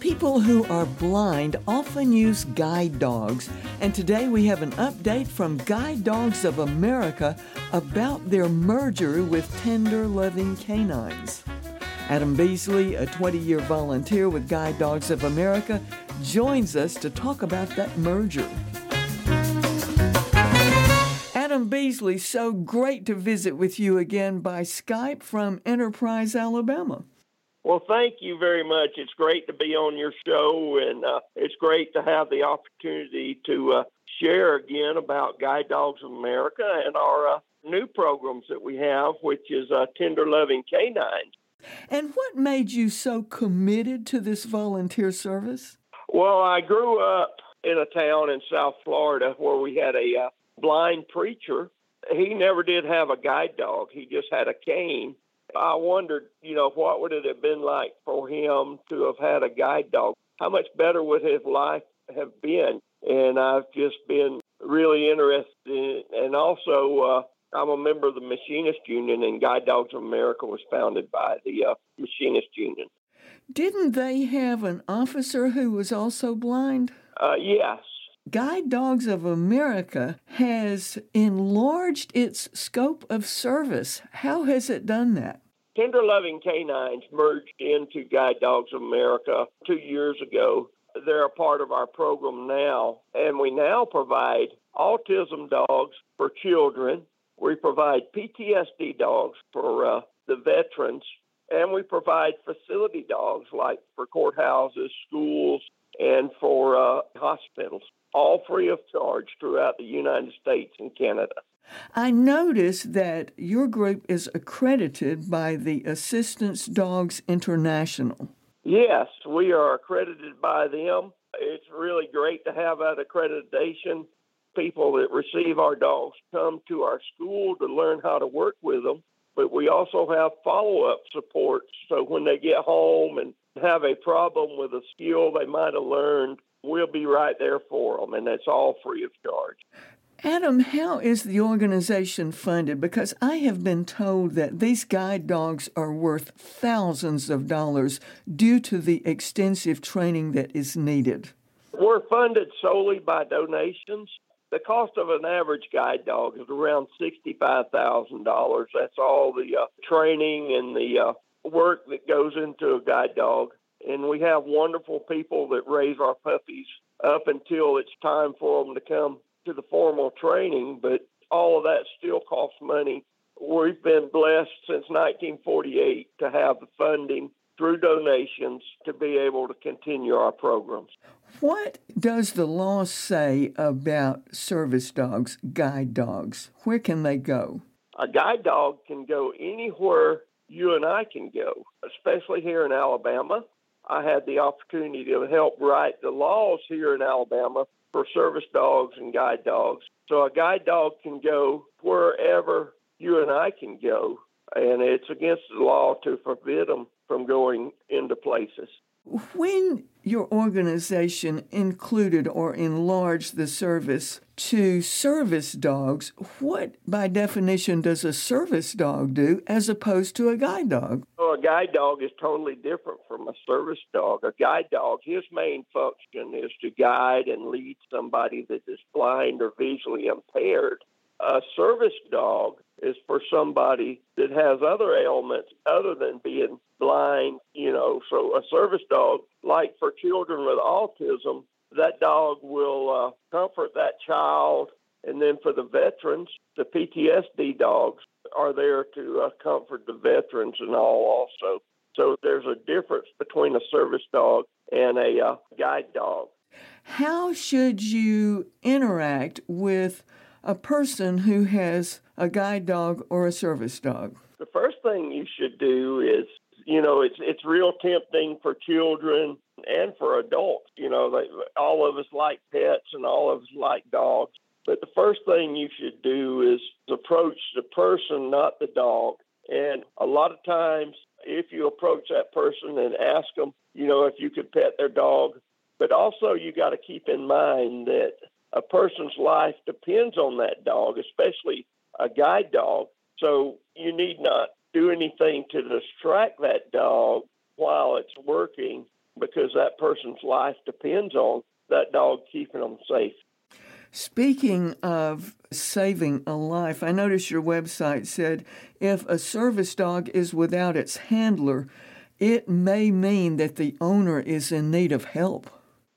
People who are blind often use guide dogs, and today we have an update from Guide Dogs of America about their merger with Tender Loving Canines. Adam Beasley, a 20 year volunteer with Guide Dogs of America, joins us to talk about that merger. Adam Beasley, so great to visit with you again by Skype from Enterprise, Alabama. Well, thank you very much. It's great to be on your show, and uh, it's great to have the opportunity to uh, share again about Guide Dogs of America and our uh, new programs that we have, which is uh, Tender Loving Canines. And what made you so committed to this volunteer service? Well, I grew up in a town in South Florida where we had a uh, blind preacher. He never did have a guide dog, he just had a cane I wondered, you know, what would it have been like for him to have had a guide dog? How much better would his life have been? And I've just been really interested. In, and also, uh, I'm a member of the Machinist Union, and Guide Dogs of America was founded by the uh, Machinist Union. Didn't they have an officer who was also blind? Uh, yes. Guide Dogs of America has enlarged its scope of service. How has it done that? Tender Loving Canines merged into Guide Dogs of America two years ago. They're a part of our program now, and we now provide autism dogs for children. We provide PTSD dogs for uh, the veterans, and we provide facility dogs like for courthouses, schools, and for uh, hospitals all free of charge throughout the United States and Canada. I notice that your group is accredited by the Assistance Dogs International. Yes, we are accredited by them. It's really great to have that accreditation. People that receive our dogs come to our school to learn how to work with them, but we also have follow up support. So when they get home and have a problem with a skill they might have learned, we'll be right there for them, and that's all free of charge. Adam, how is the organization funded? Because I have been told that these guide dogs are worth thousands of dollars due to the extensive training that is needed. We're funded solely by donations. The cost of an average guide dog is around $65,000. That's all the uh, training and the uh, work that goes into a guide dog and we have wonderful people that raise our puppies up until it's time for them to come to the formal training. But all of that still costs money. We've been blessed since 1948 to have the funding through donations to be able to continue our programs. What does the law say about service dogs, guide dogs? Where can they go? A guide dog can go anywhere you and I can go, especially here in Alabama. I had the opportunity to help write the laws here in Alabama for service dogs and guide dogs. So a guide dog can go wherever you and I can go, and it's against the law to forbid them from going into places. When your organization included or enlarged the service to service dogs, what by definition does a service dog do as opposed to a guide dog? Well, a guide dog is totally different from a service dog. A guide dog, his main function is to guide and lead somebody that is blind or visually impaired. A service dog is for somebody that has other ailments other than being blind, you know. So a service dog, like for children with autism, that dog will uh, comfort that child. And then for the veterans, the PTSD dogs are there to uh, comfort the veterans and all also. So there's a difference between a service dog and a uh, guide dog. How should you interact with a person who has a guide dog or a service dog? The first thing you should do is, you know, it's it's real tempting for children and for adults. You know, they, all of us like pets and all of us like dogs. But the first thing you should do is approach the person, not the dog. And a lot of times, if you approach that person and ask them, you know, if you could pet their dog, but also you got to keep in mind that a person's life depends on that dog, especially a guide dog. So you need not do anything to distract that dog while it's working because that person's life depends on that dog keeping them safe. Speaking of saving a life, I noticed your website said if a service dog is without its handler, it may mean that the owner is in need of help.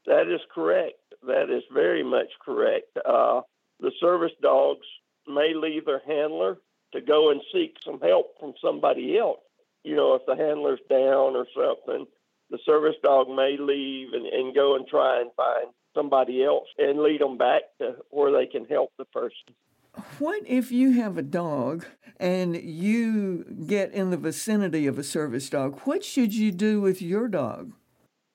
That is correct. That is very much correct. Uh, the service dogs may leave their handler to go and seek some help from somebody else. You know, if the handler's down or something, the service dog may leave and, and go and try and find somebody else and lead them back to where they can help the person. What if you have a dog and you get in the vicinity of a service dog? What should you do with your dog?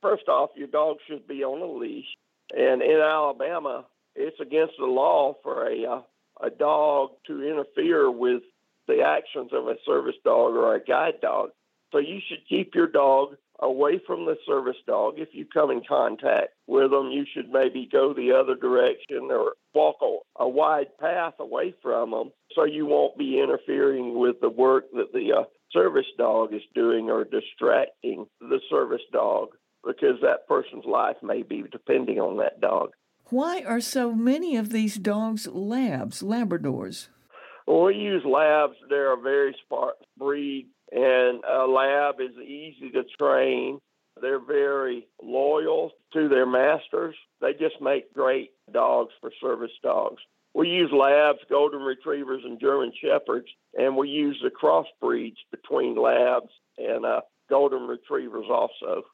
First off, your dog should be on a leash. And in Alabama, it's against the law for a uh, a dog to interfere with the actions of a service dog or a guide dog. So you should keep your dog away from the service dog. If you come in contact with them, you should maybe go the other direction or walk a, a wide path away from them so you won't be interfering with the work that the uh, service dog is doing or distracting the service dog because that person's life may be depending on that dog. Why are so many of these dogs labs, Labradors? Well, we use labs. They're a very smart breed, and a lab is easy to train. They're very loyal to their masters. They just make great dogs for service dogs. We use labs, golden retrievers, and German shepherds, and we use the crossbreeds between labs and uh, golden retrievers also.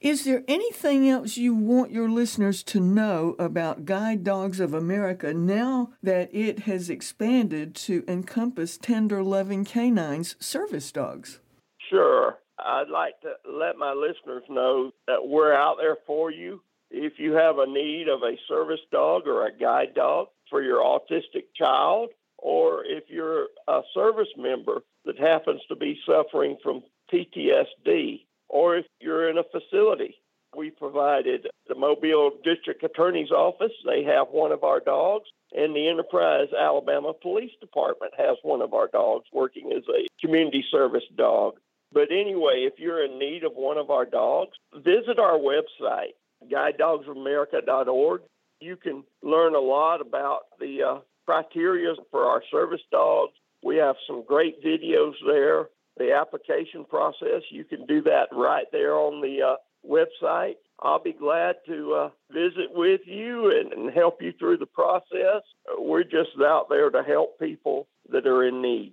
Is there anything else you want your listeners to know about Guide Dogs of America now that it has expanded to encompass tender loving canines service dogs? Sure. I'd like to let my listeners know that we're out there for you. If you have a need of a service dog or a guide dog for your autistic child, or if you're a service member that happens to be suffering from PTSD, or if you're in a facility. We provided the Mobile District Attorney's Office, they have one of our dogs, and the Enterprise Alabama Police Department has one of our dogs working as a community service dog. But anyway, if you're in need of one of our dogs, visit our website, guidedogsofamerica.org. You can learn a lot about the uh, criteria for our service dogs. We have some great videos there the application process. You can do that right there on the uh, website. I'll be glad to uh, visit with you and, and, help you through the process. We're just out there to help people that are in need.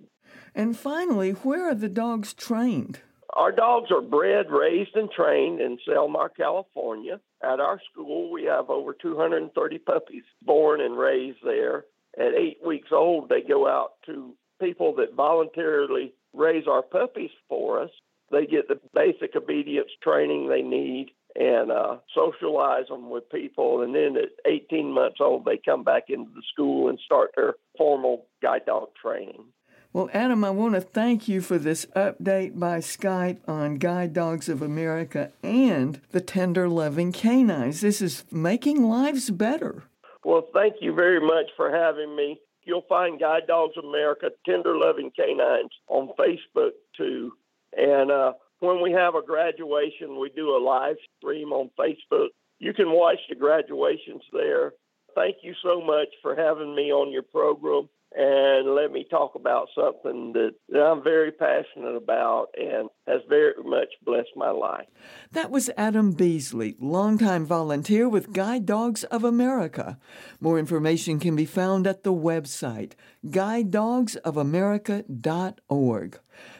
And finally, where are the dogs trained? Our dogs are bred, raised, and trained in Sylmar, California. At our school, we have over 230 puppies born and raised there. At eight weeks old, they go out to people that voluntarily raise our puppies for us. They get the basic obedience training they need and uh, socialize them with people. And then at 18 months old, they come back into the school and start their formal guide dog training. Well, Adam, I want to thank you for this update by Skype on Guide Dogs of America and the Tender Loving Canines. This is making lives better. Well, thank you very much for having me. You'll find Guide Dogs America, Tender Loving Canines on Facebook too. And uh, when we have a graduation, we do a live stream on Facebook. You can watch the graduations there. Thank you so much for having me on your program and let me talk about something that, that I'm very passionate about and has very much blessed my life. That was Adam Beasley, longtime volunteer with Guide Dogs of America. More information can be found at the website guidedogsofamerica.org.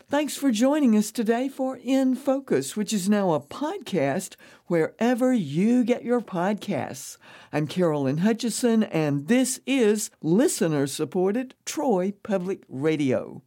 Thanks for joining us today for In Focus, which is now a podcast wherever you get your podcasts. I'm Carolyn Hutchison, and this is listener supported Troy Public Radio.